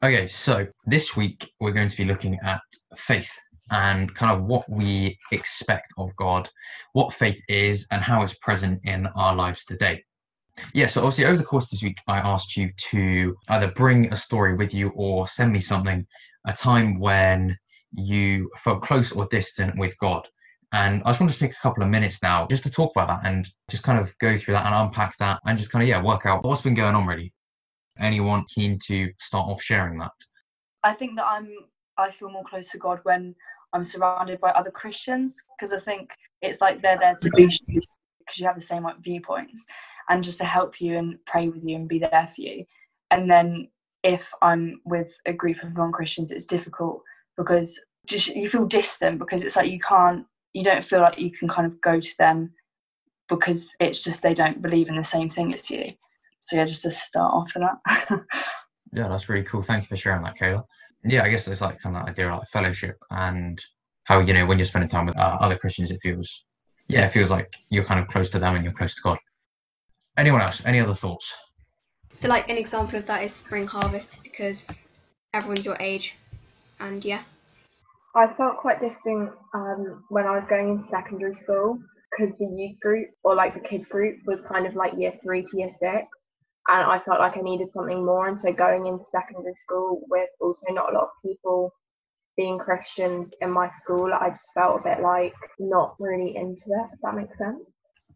Okay, so this week we're going to be looking at faith and kind of what we expect of God, what faith is, and how it's present in our lives today. Yeah, so obviously over the course of this week, I asked you to either bring a story with you or send me something, a time when you felt close or distant with God. And I just want to take a couple of minutes now just to talk about that and just kind of go through that and unpack that and just kind of, yeah, work out what's been going on really. Anyone keen to start off sharing that? I think that I'm I feel more close to God when I'm surrounded by other Christians because I think it's like they're there to boost you because you have the same like viewpoints and just to help you and pray with you and be there for you. And then if I'm with a group of non-Christians, it's difficult because just you feel distant because it's like you can't you don't feel like you can kind of go to them because it's just they don't believe in the same thing as you. So yeah, just to start off with that. yeah, that's really cool. Thank you for sharing that, Kayla. Yeah, I guess there's like kind of that idea of like fellowship and how you know when you're spending time with uh, other Christians, it feels yeah, it feels like you're kind of close to them and you're close to God. Anyone else? Any other thoughts? So, like an example of that is spring harvest because everyone's your age, and yeah. I felt quite distant um, when I was going into secondary school because the youth group or like the kids group was kind of like year three to year six, and I felt like I needed something more. And so going into secondary school with also not a lot of people being Christian in my school, I just felt a bit like not really into it. If that makes sense.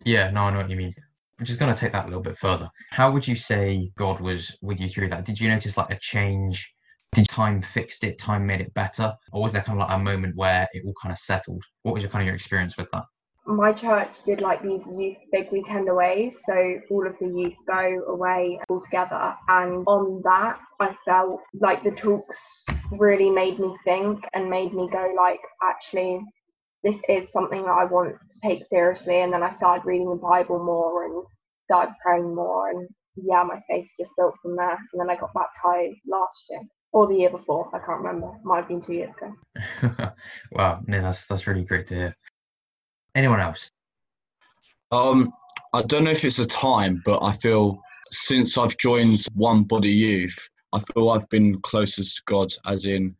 Yeah, no, I know what you mean. I'm just going to take that a little bit further. How would you say God was with you through that? Did you notice like a change did time fixed it time made it better or was there kind of like a moment where it all kind of settled what was your kind of your experience with that my church did like these youth big weekend aways so all of the youth go away all together and on that i felt like the talks really made me think and made me go like actually this is something that i want to take seriously and then i started reading the bible more and started praying more and yeah my faith just built from there and then i got baptized last year or the year before. I can't remember. Might have been two years ago. wow, no, that's that's really great to hear. Anyone else? Um, I don't know if it's a time, but I feel since I've joined One Body Youth, I feel I've been closest to God. As in,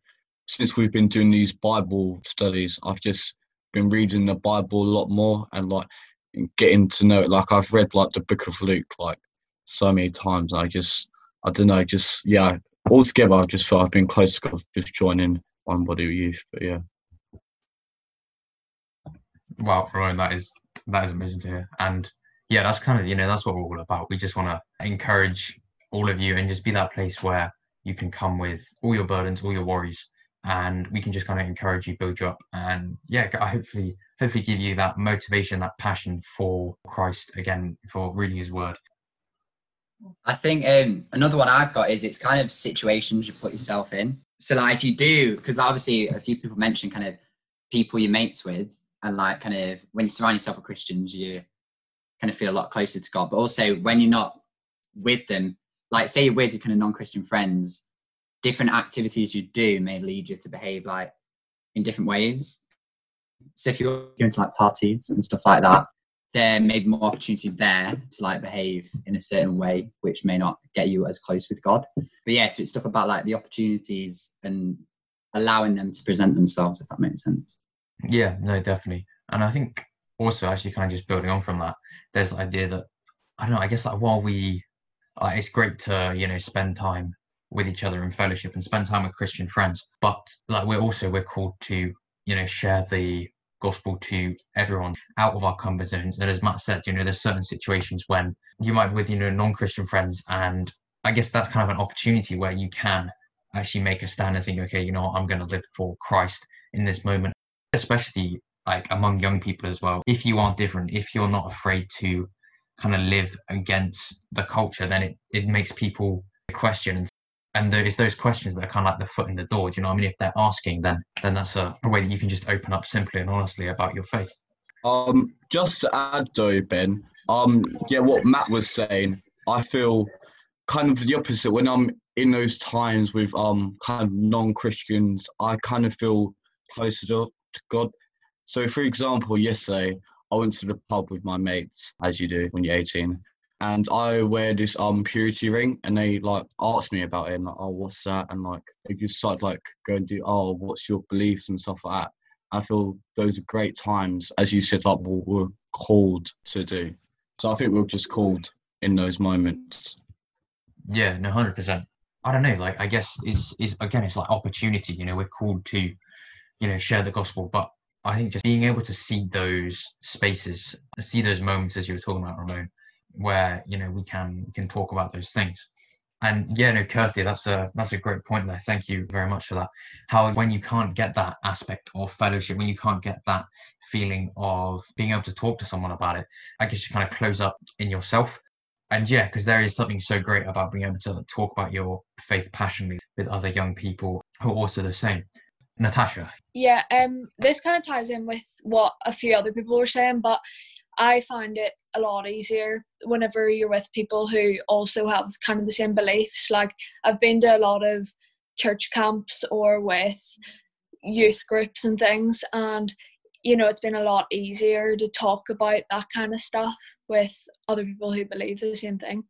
since we've been doing these Bible studies, I've just been reading the Bible a lot more and like getting to know it. Like I've read like the Book of Luke like so many times. I just I don't know, just yeah, altogether, I've just felt I've been close to God just joining One Body Youth. But yeah. Wow, Ryan, that is that is amazing to hear. And yeah, that's kind of you know that's what we're all about. We just want to encourage all of you and just be that place where you can come with all your burdens, all your worries, and we can just kind of encourage you, build you up, and yeah, hopefully hopefully give you that motivation, that passion for Christ again, for reading His Word, I think um, another one I've got is it's kind of situations you put yourself in. So like if you do, because obviously a few people mentioned kind of people you're mates with, and like kind of when you surround yourself with Christians, you kind of feel a lot closer to God. But also when you're not with them, like say you're with your kind of non-Christian friends, different activities you do may lead you to behave like in different ways. So if you're going to like parties and stuff like that, there may be more opportunities there to like behave in a certain way, which may not get you as close with God. But yeah, so it's stuff about like the opportunities and allowing them to present themselves, if that makes sense. Yeah, no, definitely. And I think also actually kind of just building on from that, there's the idea that I don't know, I guess like while we like it's great to, you know, spend time with each other in fellowship and spend time with Christian friends, but like we're also we're called to, you know, share the gospel to everyone out of our comfort zones. And as Matt said, you know, there's certain situations when you might be with, you know, non-Christian friends. And I guess that's kind of an opportunity where you can actually make a stand and think, okay, you know, I'm going to live for Christ in this moment, especially like among young people as well. If you are different, if you're not afraid to kind of live against the culture, then it, it makes people question and there is those questions that are kind of like the foot in the door. Do you know what I mean? If they're asking, then then that's a, a way that you can just open up simply and honestly about your faith. Um, just to add though, Ben. Um, yeah, what Matt was saying, I feel kind of the opposite. When I'm in those times with um kind of non-Christians, I kind of feel closer to God. So, for example, yesterday I went to the pub with my mates, as you do when you're 18, and I wear this um purity ring, and they like asked me about it, and like, oh, what's that? And like they just start like go and do, oh, what's your beliefs and stuff like that. I feel those are great times, as you said, like we're called to do. So I think we're just called in those moments. Yeah, no, hundred percent. I don't know. Like, I guess is is again, it's like opportunity. You know, we're called to, you know, share the gospel, but I think just being able to see those spaces, see those moments as you were talking about, Ramon, where you know we can we can talk about those things. And yeah, no, Kirsty, that's a that's a great point there. Thank you very much for that. How when you can't get that aspect of fellowship, when you can't get that feeling of being able to talk to someone about it, I guess you kind of close up in yourself. And yeah, because there is something so great about being able to talk about your faith passionately with other young people who are also the same. Natasha. Yeah, um, this kind of ties in with what a few other people were saying, but I find it a lot easier whenever you're with people who also have kind of the same beliefs. Like I've been to a lot of church camps or with youth groups and things, and you know it's been a lot easier to talk about that kind of stuff with other people who believe the same thing.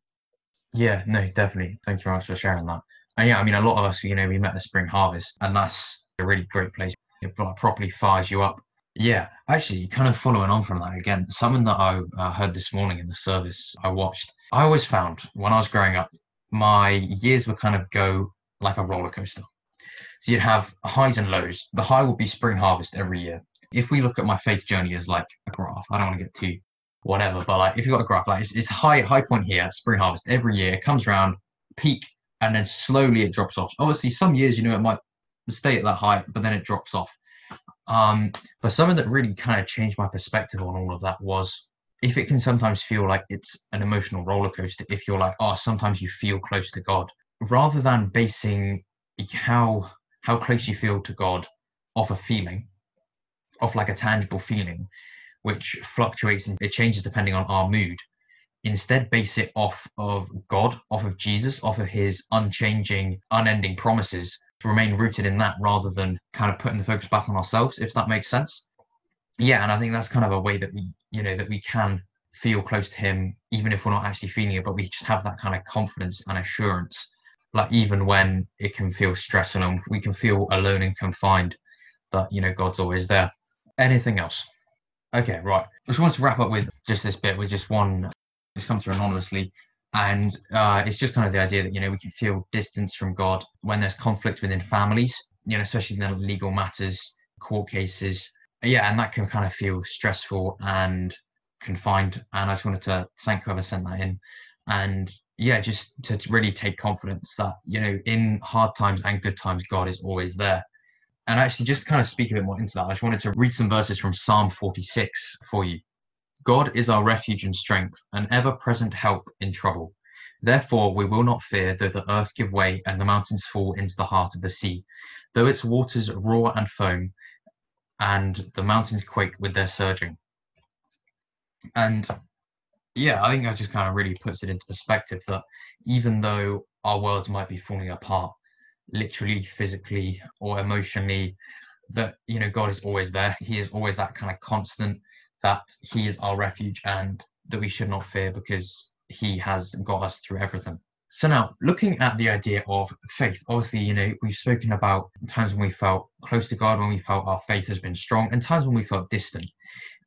Yeah, no, definitely. Thank you very much for sharing that. And yeah, I mean, a lot of us, you know, we met the Spring Harvest, and that's a really great place. It properly fires you up yeah, actually, kind of following on from that again, something that I uh, heard this morning in the service I watched. I always found when I was growing up, my years would kind of go like a roller coaster. So you'd have highs and lows. The high would be spring harvest every year. If we look at my faith journey as like a graph, I don't want to get too whatever, but like if you've got a graph, like it's, it's high high point here, spring harvest every year, it comes around, peak, and then slowly it drops off. Obviously, some years you know it might stay at that height, but then it drops off. Um, but something that really kind of changed my perspective on all of that was if it can sometimes feel like it's an emotional roller coaster, if you're like, oh, sometimes you feel close to God, rather than basing how how close you feel to God off a feeling, off like a tangible feeling, which fluctuates and it changes depending on our mood. Instead, base it off of God, off of Jesus, off of his unchanging, unending promises to remain rooted in that rather than kind of putting the focus back on ourselves, if that makes sense. Yeah, and I think that's kind of a way that we, you know, that we can feel close to him, even if we're not actually feeling it, but we just have that kind of confidence and assurance. Like even when it can feel stressful and we can feel alone and confined, that you know God's always there. Anything else? Okay, right. I just wanted to wrap up with just this bit with just one. It's come through anonymously and uh, it's just kind of the idea that you know we can feel distance from god when there's conflict within families you know especially in legal matters court cases. Yeah and that can kind of feel stressful and confined and i just wanted to thank whoever sent that in. And yeah just to, to really take confidence that you know in hard times and good times god is always there. And actually just kind of speak a bit more into that i just wanted to read some verses from psalm 46 for you God is our refuge and strength, an ever present help in trouble. Therefore, we will not fear though the earth give way and the mountains fall into the heart of the sea, though its waters roar and foam, and the mountains quake with their surging. And yeah, I think that just kind of really puts it into perspective that even though our worlds might be falling apart, literally, physically, or emotionally, that you know God is always there. He is always that kind of constant that he is our refuge and that we should not fear because he has got us through everything. So now, looking at the idea of faith, obviously, you know, we've spoken about times when we felt close to God, when we felt our faith has been strong, and times when we felt distant.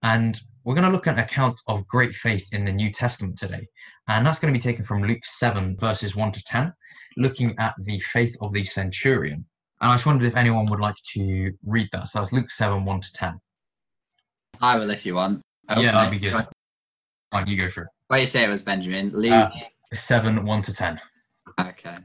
And we're going to look at an account of great faith in the New Testament today. And that's going to be taken from Luke 7, verses 1 to 10, looking at the faith of the centurion. And I just wondered if anyone would like to read that. So that's Luke 7, 1 to 10. I will if you want. Oh, yeah, that'd be good. Fine, you go for it. What you say it was Benjamin? Luke uh, seven, one to ten. Okay.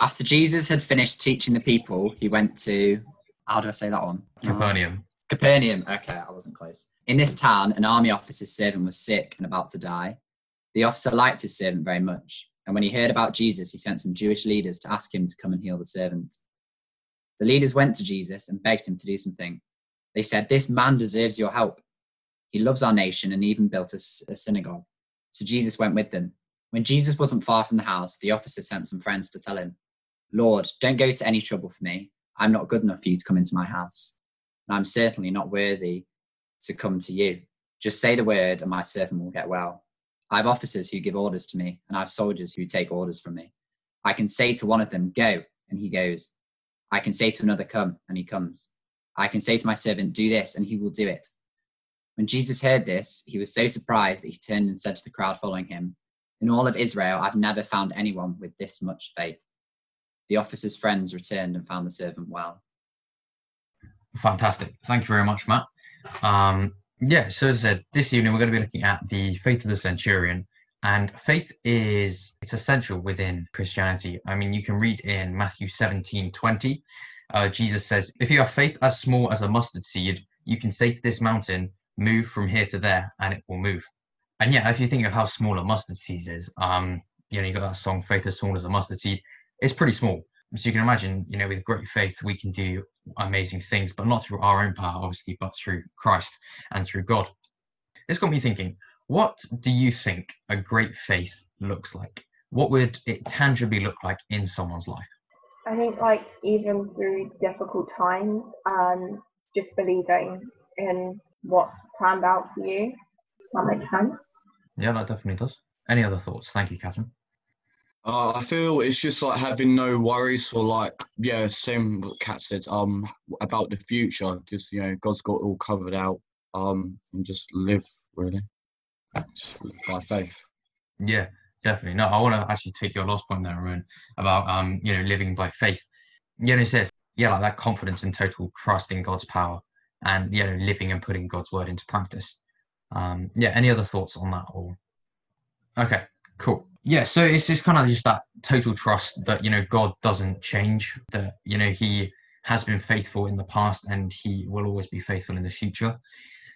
After Jesus had finished teaching the people, he went to how do I say that one? Capernaum. Capernaum. Okay, I wasn't close. In this town, an army officer's servant was sick and about to die. The officer liked his servant very much, and when he heard about Jesus, he sent some Jewish leaders to ask him to come and heal the servant. The leaders went to Jesus and begged him to do something. They said, This man deserves your help. He loves our nation and even built a, a synagogue. So Jesus went with them. When Jesus wasn't far from the house, the officer sent some friends to tell him, Lord, don't go to any trouble for me. I'm not good enough for you to come into my house. And I'm certainly not worthy to come to you. Just say the word, and my servant will get well. I have officers who give orders to me, and I have soldiers who take orders from me. I can say to one of them, Go, and he goes. I can say to another, Come, and he comes. I can say to my servant, Do this, and he will do it. When Jesus heard this, he was so surprised that he turned and said to the crowd following him, In all of Israel, I've never found anyone with this much faith. The officer's friends returned and found the servant well. Fantastic. Thank you very much, Matt. Um, yeah, so as I said, this evening we're going to be looking at the faith of the centurion. And faith is it's essential within Christianity. I mean, you can read in Matthew 17, 20, uh, Jesus says, If you have faith as small as a mustard seed, you can say to this mountain, Move from here to there, and it will move. And yeah, if you think of how small a mustard seed is, um, you know, you got that song, Faith as small as a mustard seed, it's pretty small. So you can imagine, you know, with great faith, we can do amazing things, but not through our own power, obviously, but through Christ and through God. This got me thinking, what do you think a great faith looks like? What would it tangibly look like in someone's life? I think like even through difficult times, um, just believing in what's planned out for you. That makes sense. Yeah, that definitely does. Any other thoughts? Thank you, Catherine. Uh, I feel it's just like having no worries or like yeah, same what Kat said um about the future. Just you know, God's got it all covered out. Um, and just live really just live by faith. Yeah, definitely. No, I want to actually take your last point there, Aaron, about um, you know, living by faith. You know, it says, yeah, like that confidence and total trust in God's power, and you know, living and putting God's word into practice. Um, yeah. Any other thoughts on that? Or okay, cool. Yeah. So it's just kind of just that total trust that you know God doesn't change. That you know He has been faithful in the past and He will always be faithful in the future.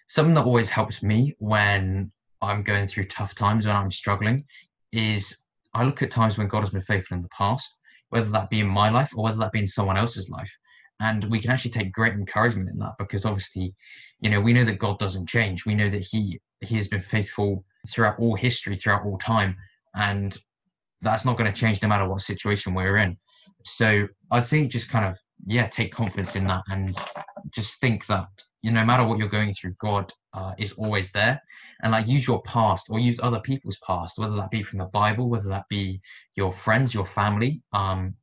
Something that always helps me when I'm going through tough times when I'm struggling is I look at times when God has been faithful in the past, whether that be in my life or whether that be in someone else's life. And we can actually take great encouragement in that because obviously, you know, we know that God doesn't change. We know that He He has been faithful throughout all history, throughout all time. And that's not going to change no matter what situation we're in. So I'd say just kind of, yeah, take confidence in that and just think that you no matter what you're going through, God uh, is always there. And like use your past or use other people's past, whether that be from the Bible, whether that be your friends, your family. Um,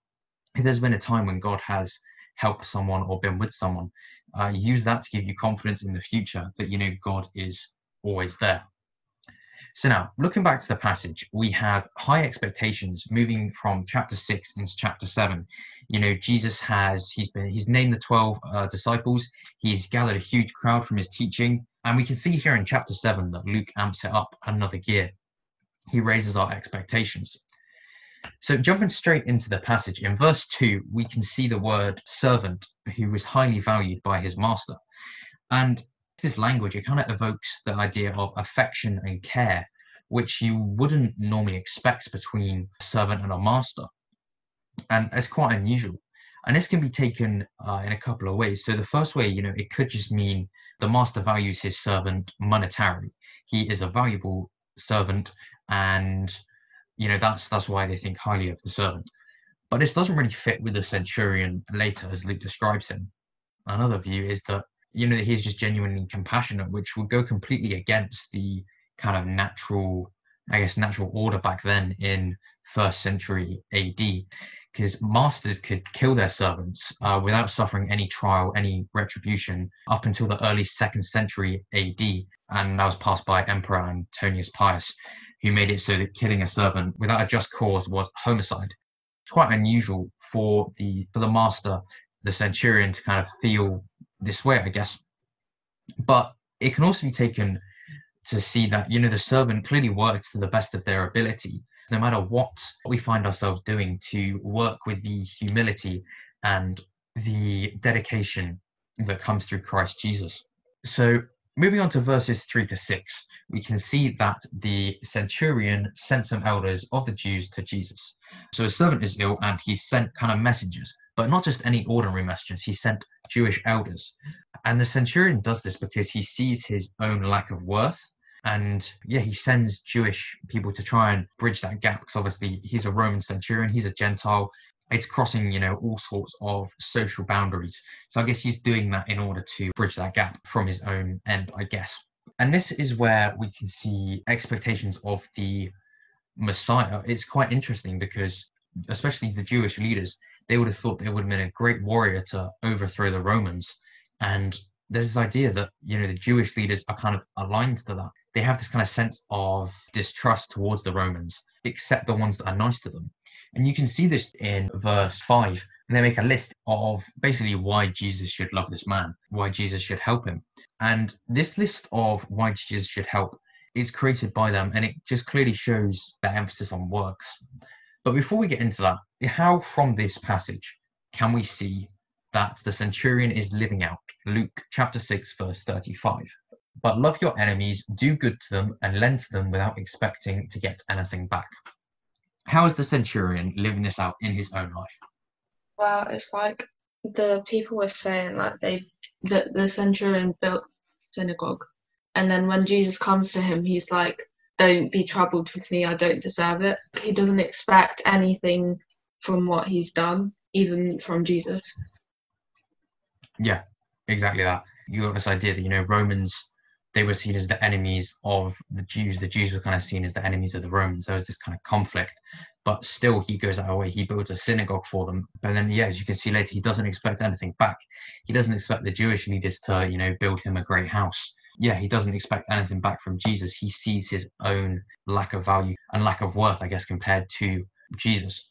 if there's been a time when God has helped someone or been with someone, uh, use that to give you confidence in the future that you know God is always there. So now, looking back to the passage, we have high expectations moving from chapter six into chapter seven. You know, Jesus has he's been he's named the twelve uh, disciples. He's gathered a huge crowd from his teaching, and we can see here in chapter seven that Luke amps it up another gear. He raises our expectations. So jumping straight into the passage, in verse 2, we can see the word servant, who was highly valued by his master. And this language, it kind of evokes the idea of affection and care, which you wouldn't normally expect between a servant and a master. And it's quite unusual. And this can be taken uh, in a couple of ways. So the first way, you know, it could just mean the master values his servant monetarily. He is a valuable servant, and you know that's that's why they think highly of the servant. But this doesn't really fit with the centurion later, as Luke describes him. Another view is that you know that he's just genuinely compassionate, which would go completely against the kind of natural, I guess, natural order back then in first century AD, because masters could kill their servants uh, without suffering any trial, any retribution, up until the early second century AD, and that was passed by Emperor Antonius Pius, who made it so that killing a servant without a just cause was homicide. It's quite unusual for the for the master, the centurion, to kind of feel this way, I guess. But it can also be taken to see that, you know, the servant clearly works to the best of their ability, no matter what we find ourselves doing, to work with the humility and the dedication that comes through Christ Jesus. So, moving on to verses 3 to 6, we can see that the centurion sent some elders of the Jews to Jesus. So, a servant is ill and he sent kind of messengers but not just any ordinary messengers. He sent Jewish elders. And the centurion does this because he sees his own lack of worth. And yeah, he sends Jewish people to try and bridge that gap because obviously he's a Roman centurion, he's a Gentile. It's crossing, you know, all sorts of social boundaries. So I guess he's doing that in order to bridge that gap from his own end, I guess. And this is where we can see expectations of the Messiah. It's quite interesting because, especially the Jewish leaders, they would have thought they would have been a great warrior to overthrow the Romans. And there's this idea that, you know, the Jewish leaders are kind of aligned to that. They have this kind of sense of distrust towards the Romans, except the ones that are nice to them. And you can see this in verse 5. And they make a list of basically why Jesus should love this man, why Jesus should help him. And this list of why Jesus should help is created by them, and it just clearly shows that emphasis on works. But before we get into that, how from this passage can we see that the centurion is living out Luke chapter 6, verse 35? But love your enemies, do good to them, and lend to them without expecting to get anything back. How is the centurion living this out in his own life? Well, it's like the people were saying like they that the centurion built synagogue, and then when Jesus comes to him, he's like, "Don't be troubled with me. I don't deserve it." He doesn't expect anything from what he's done, even from Jesus. Yeah, exactly that. You got this idea that you know Romans they were seen as the enemies of the Jews. The Jews were kind of seen as the enemies of the Romans. There was this kind of conflict, but still he goes out of way. He builds a synagogue for them. But then, yeah, as you can see later, he doesn't expect anything back. He doesn't expect the Jewish leaders to, you know, build him a great house. Yeah, he doesn't expect anything back from Jesus. He sees his own lack of value and lack of worth, I guess, compared to Jesus.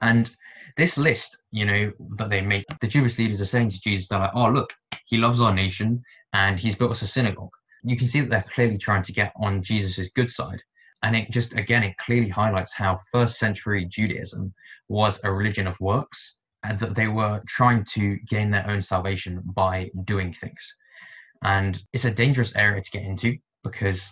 And this list, you know, that they make, the Jewish leaders are saying to Jesus, they're like, oh, look, he loves our nation and he's built us a synagogue. You can see that they're clearly trying to get on Jesus's good side. And it just, again, it clearly highlights how first century Judaism was a religion of works and that they were trying to gain their own salvation by doing things. And it's a dangerous area to get into because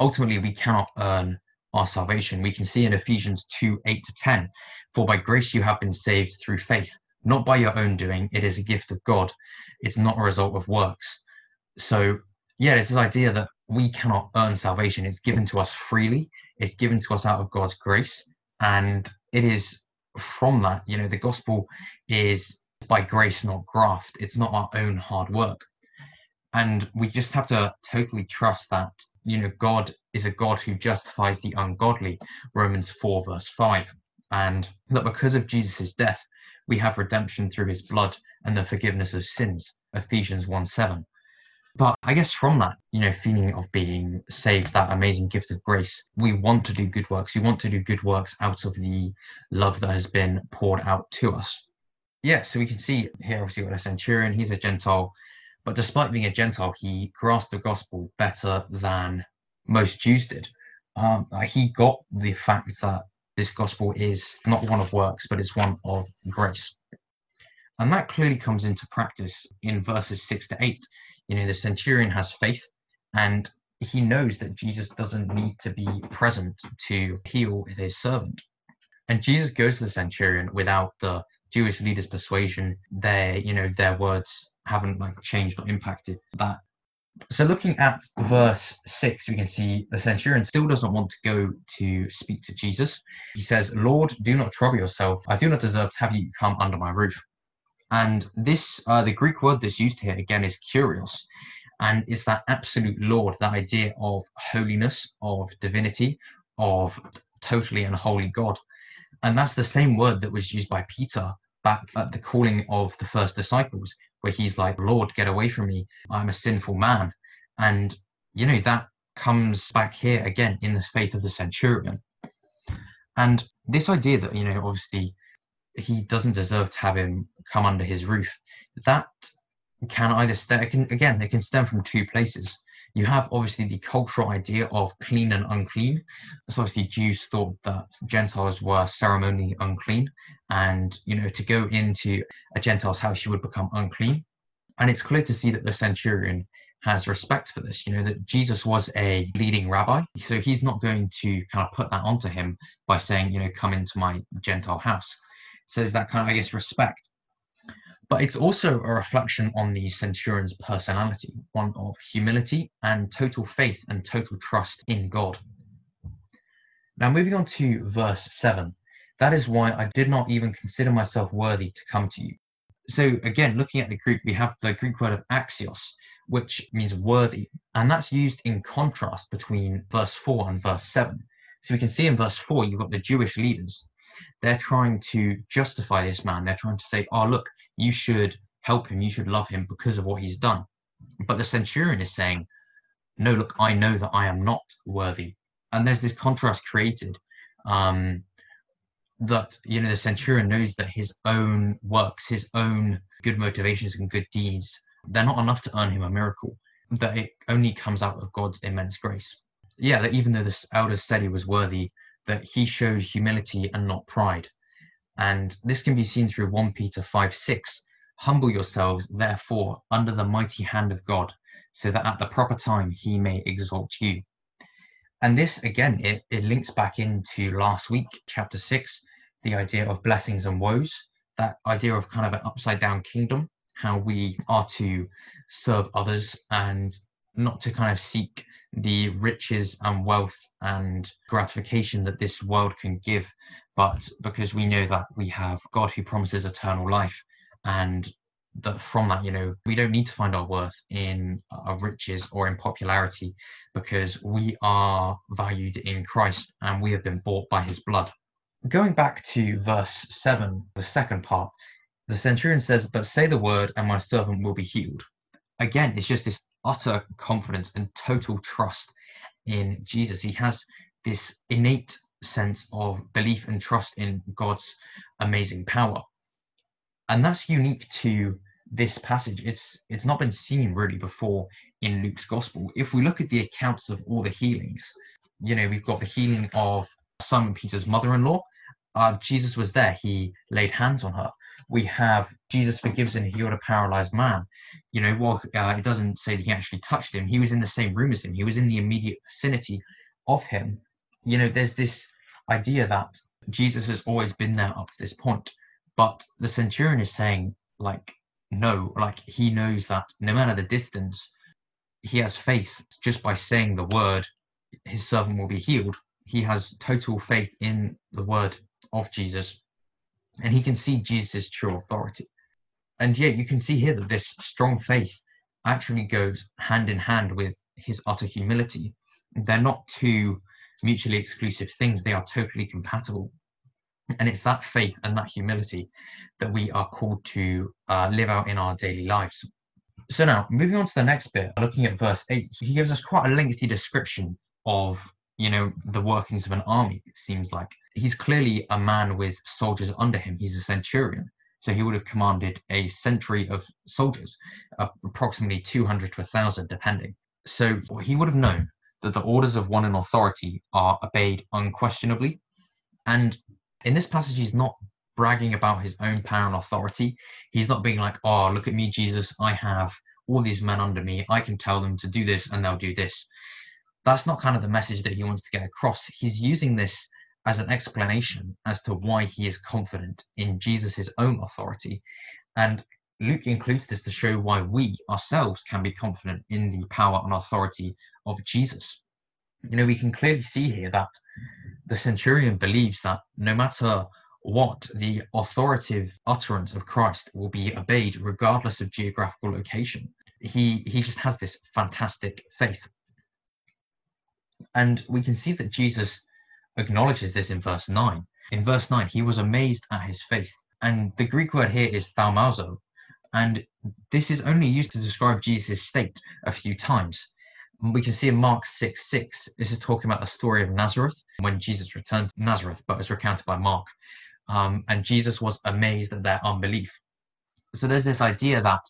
ultimately we cannot earn our salvation. We can see in Ephesians 2 8 to 10, for by grace you have been saved through faith, not by your own doing. It is a gift of God. It's not a result of works. So, yeah, it's this idea that we cannot earn salvation. It's given to us freely, it's given to us out of God's grace. And it is from that, you know, the gospel is by grace, not graft. It's not our own hard work. And we just have to totally trust that, you know, God is a God who justifies the ungodly, Romans 4, verse 5. And that because of Jesus' death, we have redemption through his blood and the forgiveness of sins, Ephesians 1 7. But I guess from that, you know, feeling of being saved, that amazing gift of grace, we want to do good works. We want to do good works out of the love that has been poured out to us. Yeah, so we can see here, obviously, what a centurion, he's a Gentile, but despite being a Gentile, he grasped the gospel better than most Jews did. Um, he got the fact that this gospel is not one of works, but it's one of grace. And that clearly comes into practice in verses 6 to 8 you know, the centurion has faith and he knows that Jesus doesn't need to be present to heal his servant. And Jesus goes to the centurion without the Jewish leaders' persuasion. Their, you know, their words haven't like changed or impacted that. So looking at verse six, we can see the centurion still doesn't want to go to speak to Jesus. He says, Lord, do not trouble yourself. I do not deserve to have you come under my roof. And this, uh, the Greek word that's used here again is kurios, and it's that absolute Lord, that idea of holiness, of divinity, of totally and holy God. And that's the same word that was used by Peter back at the calling of the first disciples, where he's like, Lord, get away from me. I'm a sinful man. And, you know, that comes back here again in the faith of the centurion. And this idea that, you know, obviously he doesn't deserve to have him come under his roof. That can either stem can again they can stem from two places. You have obviously the cultural idea of clean and unclean. So obviously Jews thought that Gentiles were ceremonially unclean, and you know to go into a Gentile's house you would become unclean. And it's clear to see that the centurion has respect for this. You know that Jesus was a leading rabbi, so he's not going to kind of put that onto him by saying, you know, come into my Gentile house. There's that kind of, I guess, respect. But it's also a reflection on the centurion's personality, one of humility and total faith and total trust in God. Now, moving on to verse 7. That is why I did not even consider myself worthy to come to you. So again, looking at the Greek, we have the Greek word of axios, which means worthy, and that's used in contrast between verse 4 and verse 7. So we can see in verse 4, you've got the Jewish leaders. They're trying to justify this man. They're trying to say, oh, look, you should help him, you should love him because of what he's done. But the centurion is saying, no, look, I know that I am not worthy. And there's this contrast created um, that, you know, the centurion knows that his own works, his own good motivations and good deeds, they're not enough to earn him a miracle, that it only comes out of God's immense grace. Yeah, that even though the elders said he was worthy, that he showed humility and not pride. And this can be seen through 1 Peter 5 6. Humble yourselves, therefore, under the mighty hand of God, so that at the proper time he may exalt you. And this, again, it, it links back into last week, chapter 6, the idea of blessings and woes, that idea of kind of an upside down kingdom, how we are to serve others and not to kind of seek the riches and wealth and gratification that this world can give, but because we know that we have God who promises eternal life and that from that, you know, we don't need to find our worth in our riches or in popularity because we are valued in Christ and we have been bought by his blood. Going back to verse 7, the second part, the centurion says, But say the word, and my servant will be healed. Again, it's just this utter confidence and total trust in Jesus. He has this innate sense of belief and trust in God's amazing power. And that's unique to this passage. It's it's not been seen really before in Luke's gospel. If we look at the accounts of all the healings, you know, we've got the healing of Simon Peter's mother-in-law. Uh, Jesus was there. He laid hands on her we have Jesus forgives and healed a paralyzed man. You know, while uh, it doesn't say that he actually touched him, he was in the same room as him. He was in the immediate vicinity of him. You know, there's this idea that Jesus has always been there up to this point, but the centurion is saying, like, no, like he knows that no matter the distance, he has faith just by saying the word, his servant will be healed. He has total faith in the word of Jesus and he can see Jesus' true authority. And yet, you can see here that this strong faith actually goes hand in hand with his utter humility. They're not two mutually exclusive things, they are totally compatible. And it's that faith and that humility that we are called to uh, live out in our daily lives. So, now moving on to the next bit, looking at verse 8, he gives us quite a lengthy description of you know the workings of an army it seems like. He's clearly a man with soldiers under him. He's a centurion. So he would have commanded a century of soldiers uh, approximately 200 to 1000 depending. So he would have known that the orders of one in authority are obeyed unquestionably. And in this passage he's not bragging about his own power and authority. He's not being like oh look at me jesus. I have all these men under me. I can tell them to do this and they'll do this that's not kind of the message that he wants to get across. He's using this as an explanation as to why he is confident in Jesus' own authority. And Luke includes this to show why we ourselves can be confident in the power and authority of Jesus. You know, we can clearly see here that the centurion believes that no matter what, the authoritative utterance of Christ will be obeyed regardless of geographical location. He he just has this fantastic faith and we can see that Jesus acknowledges this in verse 9. In verse 9, he was amazed at his faith. And the Greek word here is thaumazo. And this is only used to describe Jesus' state a few times. We can see in Mark 6 6, this is talking about the story of Nazareth when Jesus returned to Nazareth, but it's recounted by Mark. Um, and Jesus was amazed at their unbelief. So there's this idea that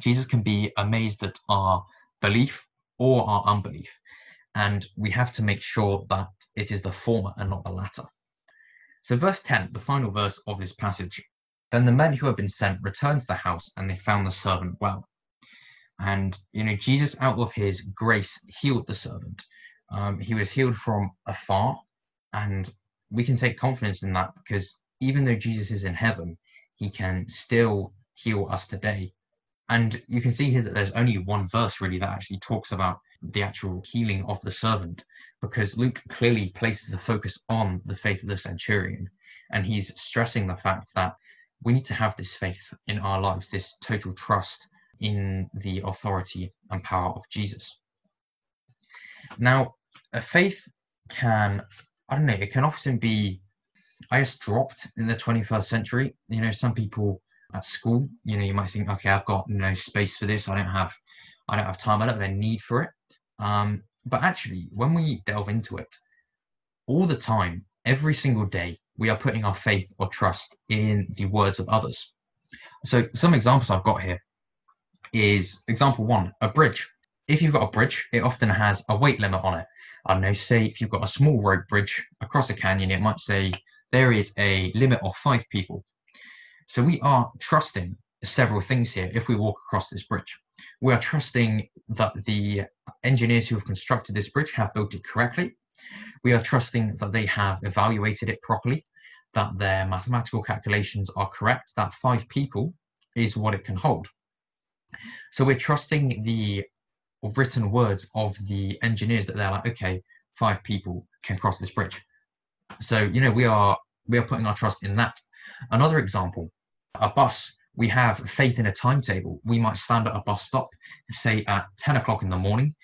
Jesus can be amazed at our belief or our unbelief and we have to make sure that it is the former and not the latter. So, verse 10, the final verse of this passage. Then the men who had been sent returned to the house and they found the servant well. And, you know, Jesus, out of his grace, healed the servant. Um, he was healed from afar. And we can take confidence in that because even though Jesus is in heaven, he can still heal us today. And you can see here that there's only one verse really that actually talks about the actual healing of the servant because Luke clearly places the focus on the faith of the centurion and he's stressing the fact that we need to have this faith in our lives, this total trust in the authority and power of Jesus. Now, a faith can, I don't know, it can often be, I guess, dropped in the 21st century. You know, some people at school, you know, you might think, okay, I've got no space for this. I don't have, I don't have time. I don't have a need for it. Um, but actually, when we delve into it, all the time, every single day, we are putting our faith or trust in the words of others. So some examples I've got here is example one, a bridge. If you've got a bridge, it often has a weight limit on it. I don't know, say if you've got a small road bridge across a canyon, it might say there is a limit of five people. So we are trusting several things here if we walk across this bridge. We are trusting that the engineers who have constructed this bridge have built it correctly. We are trusting that they have evaluated it properly, that their mathematical calculations are correct, that five people is what it can hold. So we're trusting the written words of the engineers that they're like, okay, five people can cross this bridge. So, you know, we are we are putting our trust in that. Another example, a bus. We have faith in a timetable. We might stand at a bus stop, say at 10 o'clock in the morning,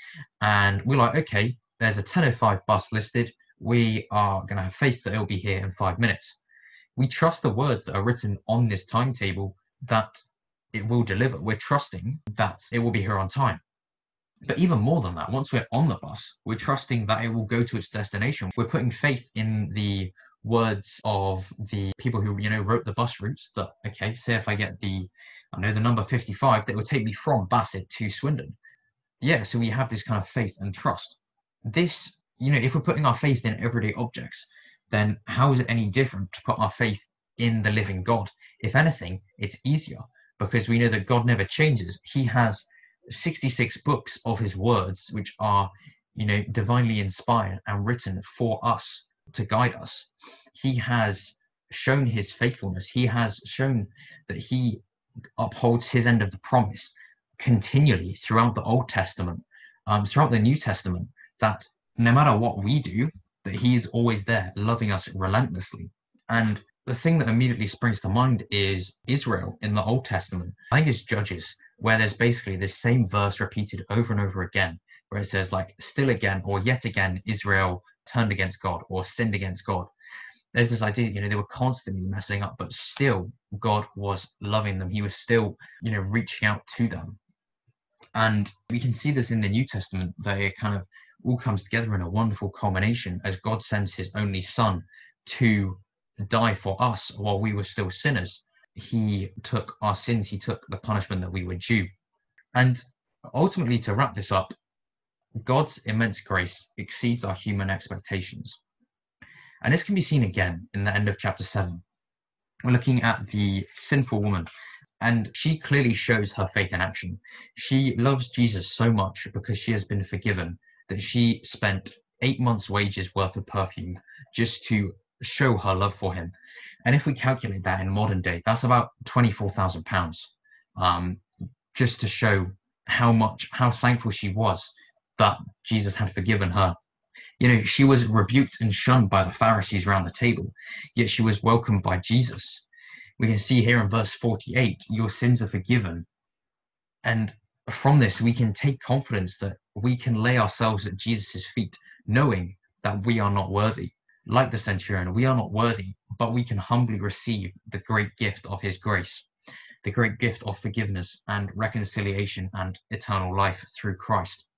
and we're like, okay, there's a 10.05 bus listed. We are going to have faith that it'll be here in five minutes. We trust the words that are written on this timetable that it will deliver. We're trusting that it will be here on time. But even more than that, once we're on the bus, we're trusting that it will go to its destination. We're putting faith in the words of the people who you know wrote the bus routes that okay say if i get the i know the number 55 that will take me from bassett to swindon. Yeah so we have this kind of faith and trust. This you know if we're putting our faith in everyday objects then how is it any different to put our faith in the living god? If anything it's easier because we know that god never changes. He has 66 books of his words which are you know divinely inspired and written for us to guide us. He has shown his faithfulness. He has shown that he upholds his end of the promise continually throughout the Old Testament, um, throughout the New Testament, that no matter what we do, that he is always there, loving us relentlessly. And the thing that immediately springs to mind is Israel in the Old Testament. I think it's Judges, where there's basically this same verse repeated over and over again, where it says, like, still again or yet again, Israel turned against God or sinned against God. There's this idea, you know, they were constantly messing up, but still God was loving them. He was still, you know, reaching out to them. And we can see this in the New Testament that it kind of all comes together in a wonderful culmination as God sends his only son to die for us while we were still sinners. He took our sins, he took the punishment that we were due. And ultimately, to wrap this up, God's immense grace exceeds our human expectations. And this can be seen again in the end of chapter 7. We're looking at the sinful woman, and she clearly shows her faith in action. She loves Jesus so much because she has been forgiven that she spent eight months' wages worth of perfume just to show her love for him. And if we calculate that in modern day, that's about £24,000 um, just to show how much, how thankful she was that Jesus had forgiven her. You know, she was rebuked and shunned by the Pharisees around the table, yet she was welcomed by Jesus. We can see here in verse 48 your sins are forgiven. And from this, we can take confidence that we can lay ourselves at Jesus' feet, knowing that we are not worthy. Like the centurion, we are not worthy, but we can humbly receive the great gift of his grace, the great gift of forgiveness and reconciliation and eternal life through Christ.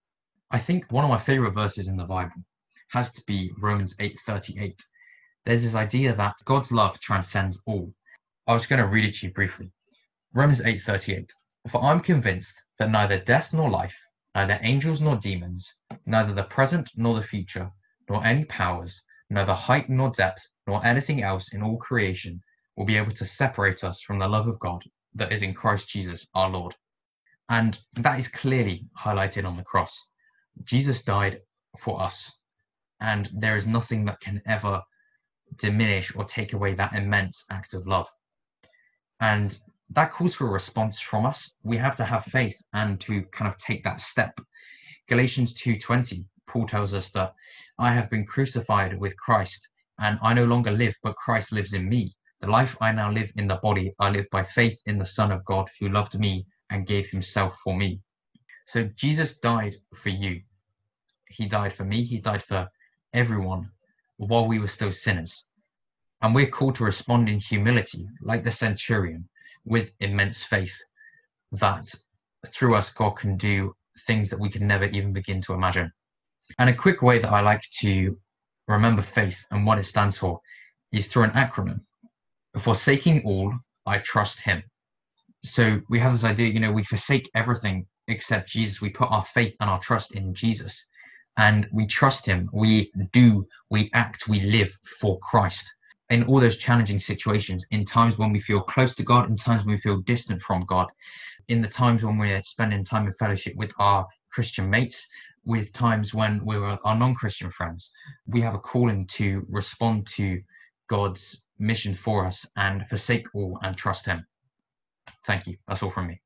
I think one of my favorite verses in the Bible has to be Romans 8:38. There's this idea that God's love transcends all. I was going to read it to you briefly. Romans 8:38. For I'm convinced that neither death nor life, neither angels nor demons, neither the present nor the future, nor any powers, neither height nor depth, nor anything else in all creation will be able to separate us from the love of God that is in Christ Jesus our Lord. And that is clearly highlighted on the cross. Jesus died for us, and there is nothing that can ever diminish or take away that immense act of love. And that calls for a response from us. We have to have faith and to kind of take that step. Galatians 2:20, Paul tells us that I have been crucified with Christ, and I no longer live, but Christ lives in me. The life I now live in the body, I live by faith in the Son of God who loved me and gave himself for me. So Jesus died for you. He died for me. He died for everyone while we were still sinners. And we're called to respond in humility, like the centurion, with immense faith that through us, God can do things that we can never even begin to imagine. And a quick way that I like to remember faith and what it stands for is through an acronym. Forsaking all, I trust him. So we have this idea, you know, we forsake everything except Jesus. We put our faith and our trust in Jesus and we trust him. We do, we act, we live for Christ in all those challenging situations, in times when we feel close to God, in times when we feel distant from God, in the times when we're spending time in fellowship with our Christian mates, with times when we're with our non Christian friends, we have a calling to respond to God's mission for us and forsake all and trust Him. Thank you. That's all from me.